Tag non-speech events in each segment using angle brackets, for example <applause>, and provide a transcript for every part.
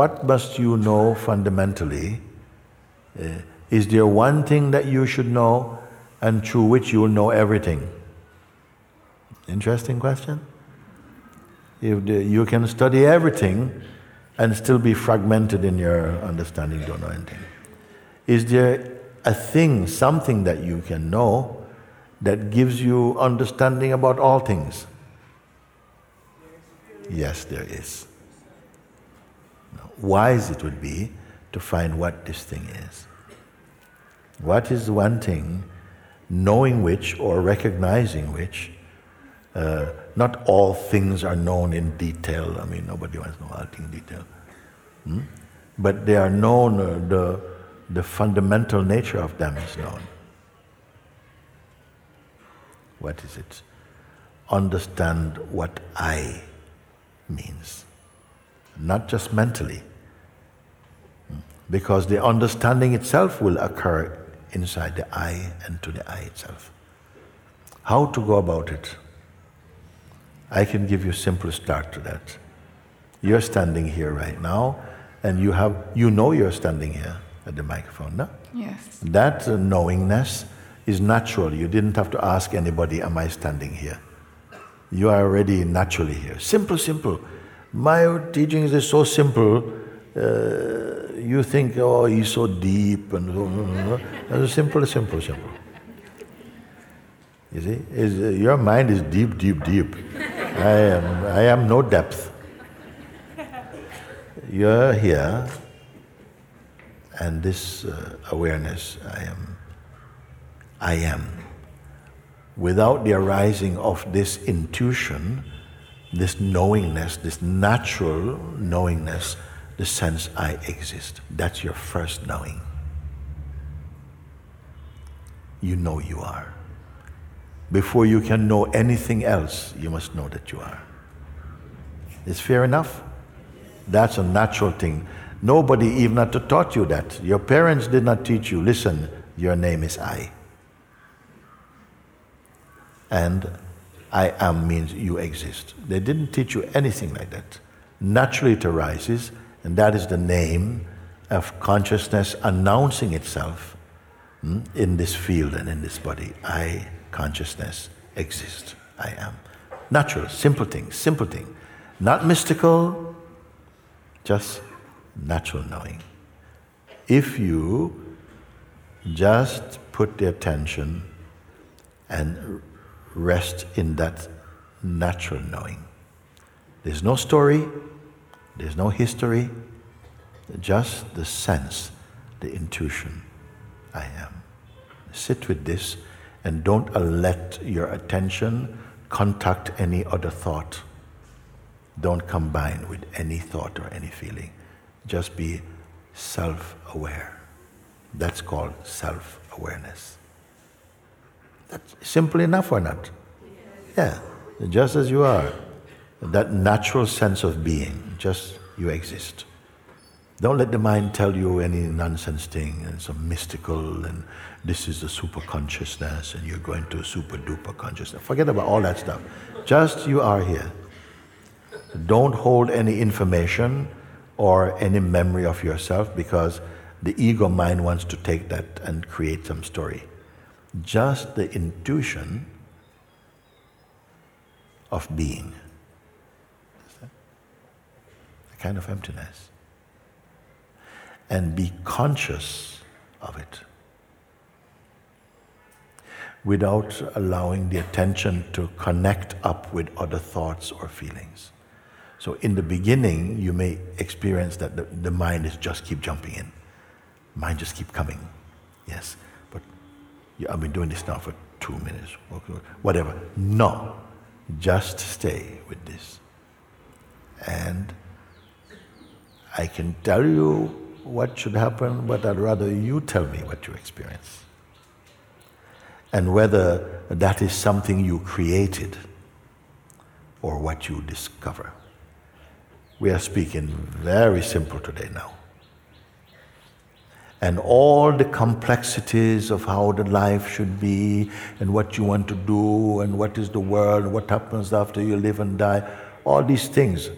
What must you know fundamentally? Uh, is there one thing that you should know and through which you will know everything? Interesting question. If the, you can study everything and still be fragmented in your understanding, don't know anything. Is there a thing, something that you can know that gives you understanding about all things? Yes, there is. Wise it would be to find what this thing is. What is one thing, knowing which or recognizing which, uh, not all things are known in detail. I mean, nobody wants to know all things in detail. Hmm? But they are known, uh, the, the fundamental nature of them is known. What is it? Understand what I means, not just mentally. Because the understanding itself will occur inside the I and to the I itself. How to go about it? I can give you a simple start to that. You're standing here right now, and you have you know you're standing here at the microphone, no? Yes. That knowingness is natural. You didn't have to ask anybody, "Am I standing here?" You are already naturally here. Simple, simple. My teachings is so simple. Uh, you think, "Oh, he's so deep," and uh, simple, simple, simple. You see, uh, your mind is deep, deep, deep. I am, I am no depth. You're here, and this uh, awareness, I am, I am. Without the arising of this intuition, this knowingness, this natural knowingness, the sense I exist. That's your first knowing. You know you are. Before you can know anything else, you must know that you are. Is fair enough? That's a natural thing. Nobody even had to taught you that. Your parents did not teach you, listen, your name is I. And I am means you exist. They didn't teach you anything like that. Naturally it arises, and that is the name of consciousness announcing itself hmm, in this field and in this body. I consciousness exist. I am. Natural, simple thing, simple thing. Not mystical, just natural knowing. If you just put the attention and rest in that natural knowing. There's no story, there's no history, just the sense, the intuition. I am. Sit with this and don't let your attention contact any other thought. Don't combine with any thought or any feeling. Just be self aware. That's called self awareness. That's simple enough or not? Yeah, just as you are. That natural sense of being, just you exist. Don't let the mind tell you any nonsense thing and some mystical and this is the super consciousness and you're going to a super duper consciousness. Forget about all that stuff. Just you are here. Don't hold any information or any memory of yourself because the ego mind wants to take that and create some story. Just the intuition of being. Kind of emptiness. And be conscious of it without allowing the attention to connect up with other thoughts or feelings. So in the beginning, you may experience that the, the mind is just keep jumping in. Mind just keep coming. Yes. But yeah, I've been doing this now for two minutes, whatever. No. Just stay with this. And I can tell you what should happen, but I'd rather you tell me what you experience and whether that is something you created or what you discover. We are speaking very simple today now. And all the complexities of how the life should be and what you want to do and what is the world, what happens after you live and die, all these things,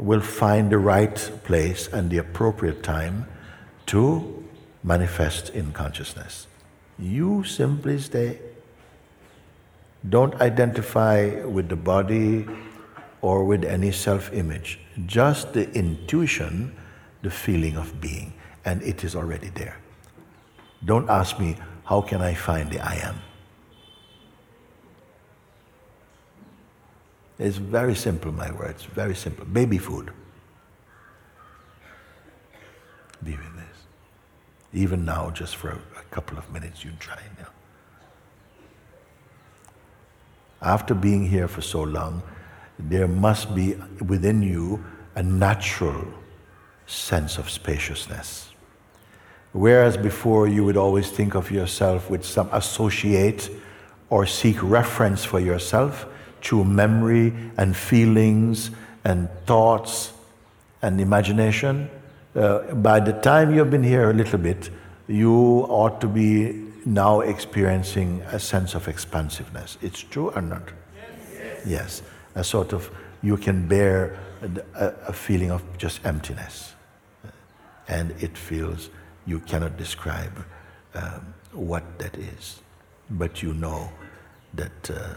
will find the right place and the appropriate time to manifest in consciousness. You simply stay. Don't identify with the body or with any self image, just the intuition, the feeling of being, and it is already there. Don't ask me, how can I find the I am? It's very simple, my words, very simple. Baby food. Be with this. Even now, just for a, couple of minutes, you try now. After being here for so long, there must be within you a natural sense of spaciousness. Whereas before you would always think of yourself with some associate or seek reference for yourself, through memory and feelings and thoughts and imagination. Uh, by the time you've been here a little bit, you ought to be now experiencing a sense of expansiveness. It's true or not? Yes. yes. A sort of, you can bear a, a feeling of just emptiness. And it feels, you cannot describe um, what that is. But you know that. Uh,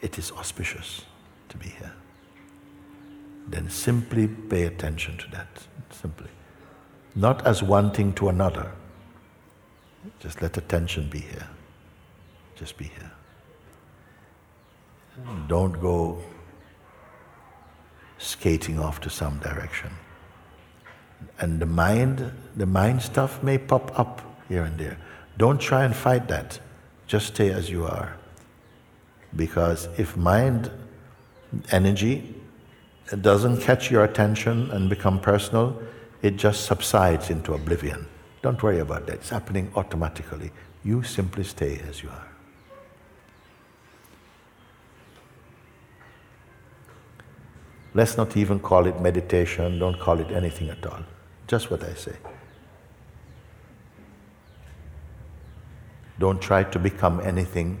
it is auspicious to be here. Then simply pay attention to that. Simply. Not as one thing to another. Just let attention be here. Just be here. Don't go skating off to some direction. And the mind, the mind stuff may pop up here and there. Don't try and fight that. Just stay as you are. Because if mind energy doesn't catch your attention and become personal, it just subsides into oblivion. Don't worry about that. It's happening automatically. You simply stay as you are. Let's not even call it meditation, don't call it anything at all. Just what I say. Don't try to become anything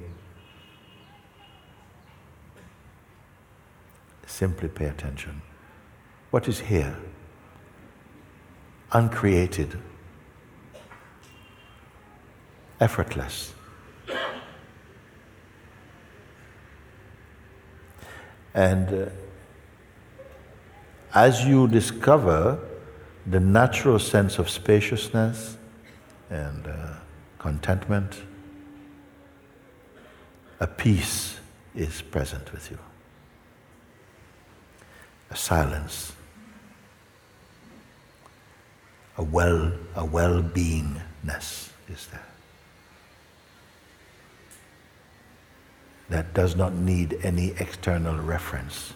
Simply pay attention. What is here? Uncreated, effortless. And uh, as you discover the natural sense of spaciousness and uh, contentment, a peace is present with you a silence, a well, a well-beingness is there. That does not need any external reference.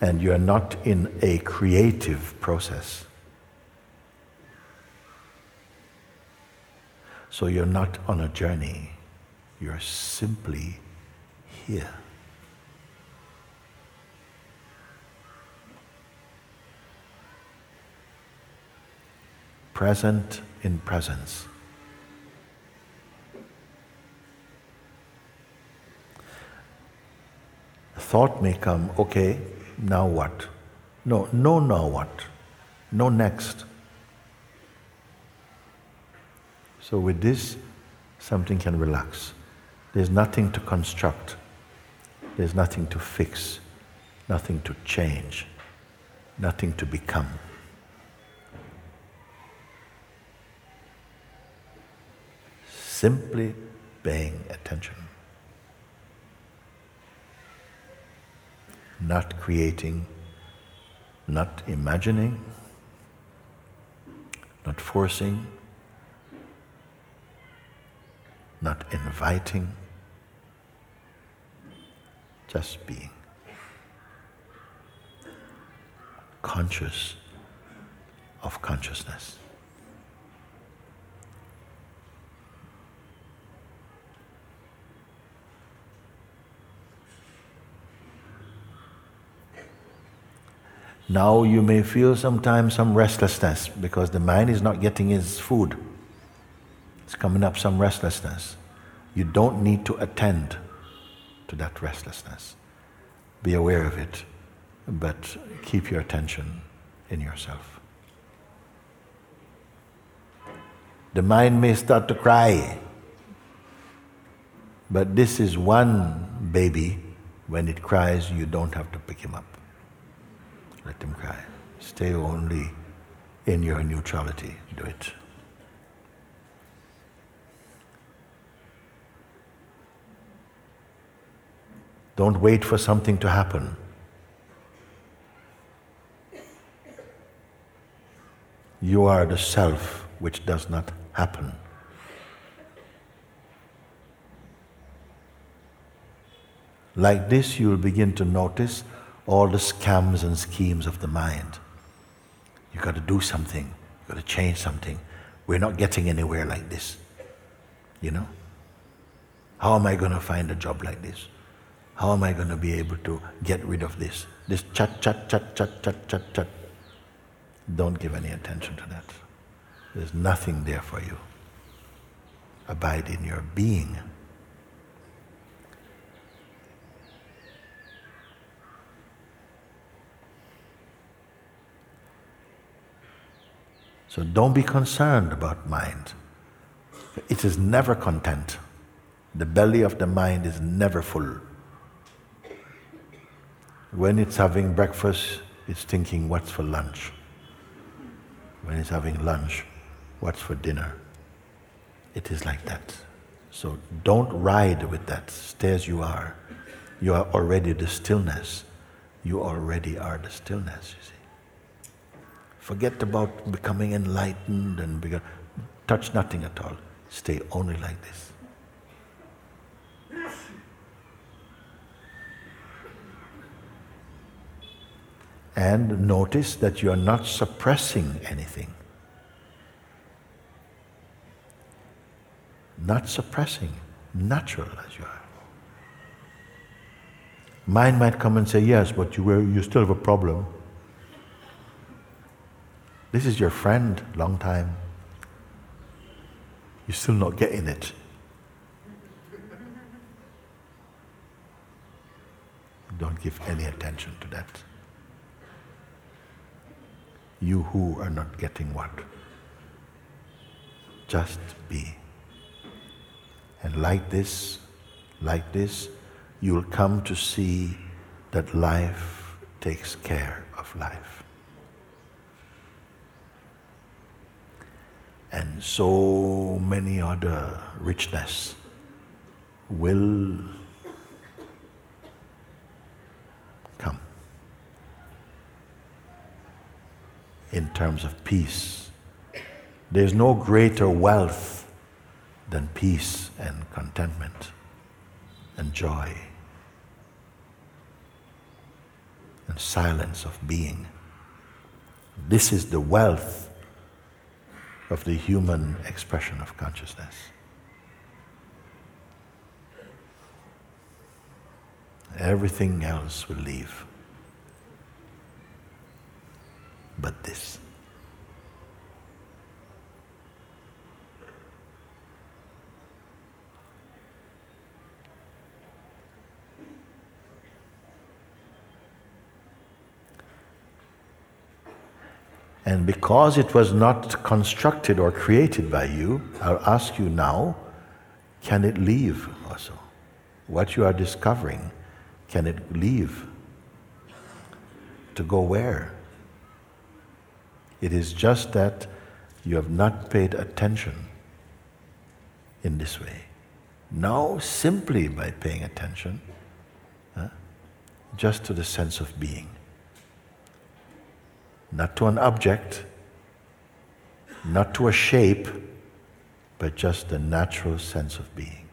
And you're not in a creative process. So you're not on a journey. You're simply here. Present in presence. thought may come, okay, now what? No, no, now what? No, next. So, with this, something can relax. There's nothing to construct. There's nothing to fix, nothing to change, nothing to become. Simply paying attention. Not creating, not imagining, not forcing, not inviting just being. Conscious of consciousness. Now you may feel sometimes some restlessness because the mind is not getting its food. It's coming up some restlessness. You don't need to attend to that restlessness. Be aware of it, but keep your attention in yourself. The mind may start to cry, but this is one baby. When it cries, you don't have to pick him up. Let him cry. Stay only in your neutrality. Do it. Don't wait for something to happen. You are the self which does not happen. Like this, you will begin to notice all the scams and schemes of the mind. You've got to do something, you've got to change something. We're not getting anywhere like this. You know? How am I going to find a job like this? How am I going to be able to get rid of this? This chat, chat, chat, chat, chat, chat, chat. Don't give any attention to that. There's nothing there for you. Abide in your being. So don't be concerned about mind. It is never content. The belly of the mind is never full. When it's having breakfast, it's thinking, what's for lunch? When it's having lunch, what's for dinner? It is like that. So don't ride with that. Stay as you are. You are already the stillness. You already are the stillness, you see. Forget about becoming enlightened and become, touch nothing at all. Stay only like this. And notice that you are not suppressing anything. Not suppressing, natural as you are. Mind might come and say, Yes, but you, were, you still have a problem. This is your friend, long time. You're still not getting it. Don't give any attention to that. You who are not getting what? Just be. And like this, like this, you'll come to see that life takes care of life. and so many other richness will come in terms of peace. There's no greater wealth than peace and contentment and joy and silence of being. This is the wealth of the human expression of consciousness. Everything else will leave but this. And because it was not constructed or created by you, I'll ask you now can it leave also? What you are discovering, can it leave? To go where? It is just that you have not paid attention in this way. Now, simply by paying attention, huh, just to the sense of being not to an object, not to a shape, but just the natural sense of being.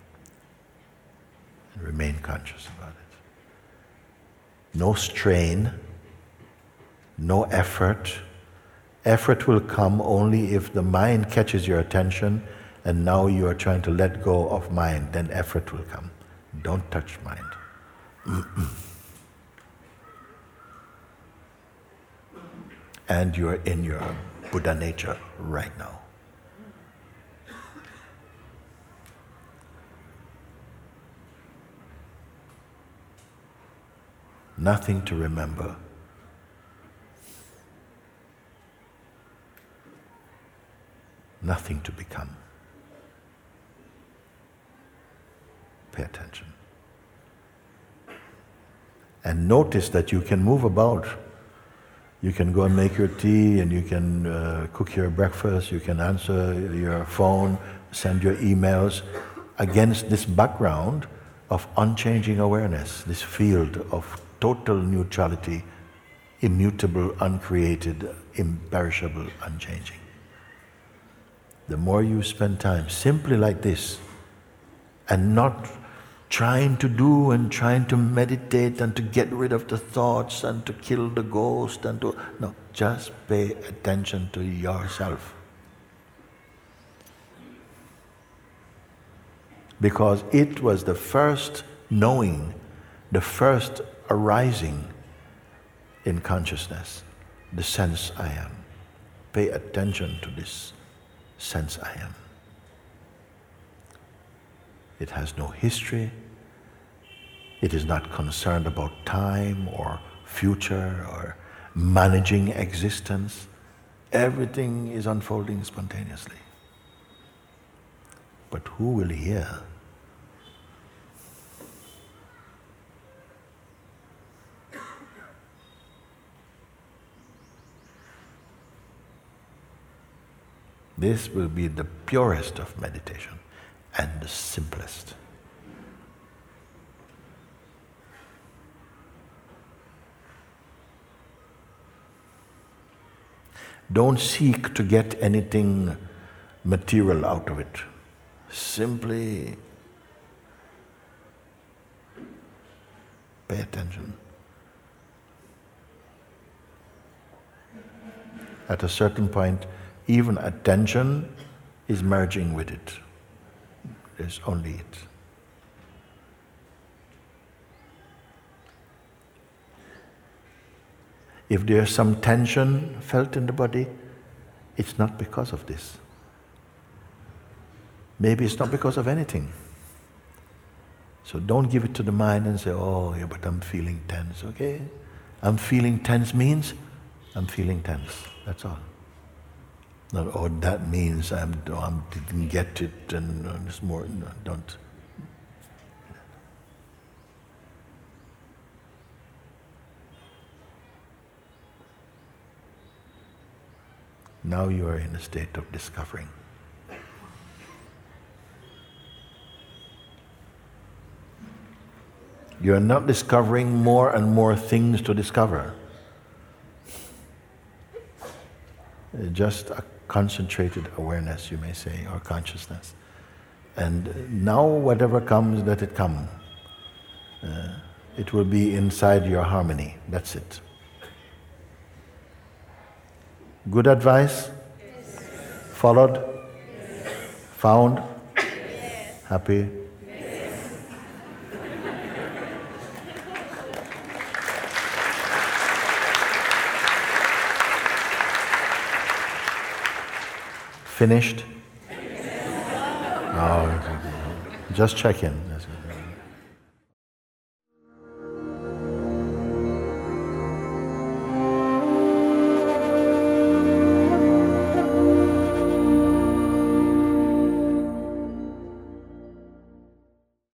And remain conscious about it. No strain, no effort. Effort will come only if the mind catches your attention and now you are trying to let go of mind, then effort will come. Don't touch mind. <clears throat> and you're in your Buddha nature right now. nothing to remember. Nothing to become. Pay attention. And notice that you can move about. You can go and make your tea, and you can uh, cook your breakfast, you can answer your phone, send your emails against this background of unchanging awareness, this field of total neutrality, immutable, uncreated, imperishable, unchanging. The more you spend time simply like this and not trying to do and trying to meditate and to get rid of the thoughts and to kill the ghost and to no just pay attention to yourself. Because it was the first knowing the first arising in consciousness the sense i am. Pay attention to this sense i am it has no history. It is not concerned about time or future or managing existence. Everything is unfolding spontaneously. But who will hear? This will be the purest of meditation and the simplest. Don't seek to get anything material out of it. Simply pay attention. At a certain point, even attention is merging with it. There's only it. If there's some tension felt in the body, it's not because of this. Maybe it's not because of anything. So don't give it to the mind and say, oh, yeah, but I'm feeling tense. Okay? I'm feeling tense means I'm feeling tense. That's all. Not, oh, that means I'm, I didn't get it and it's more, no, don't. Now you are in a state of discovering. You are not discovering more and more things to discover. Just a concentrated awareness, you may say, or consciousness. And now, whatever comes, let it come. Uh, it will be inside your harmony. That's it. Good advice? Yes. Followed? Yes. Found? Yes. Happy? Finished? Oh, just check in.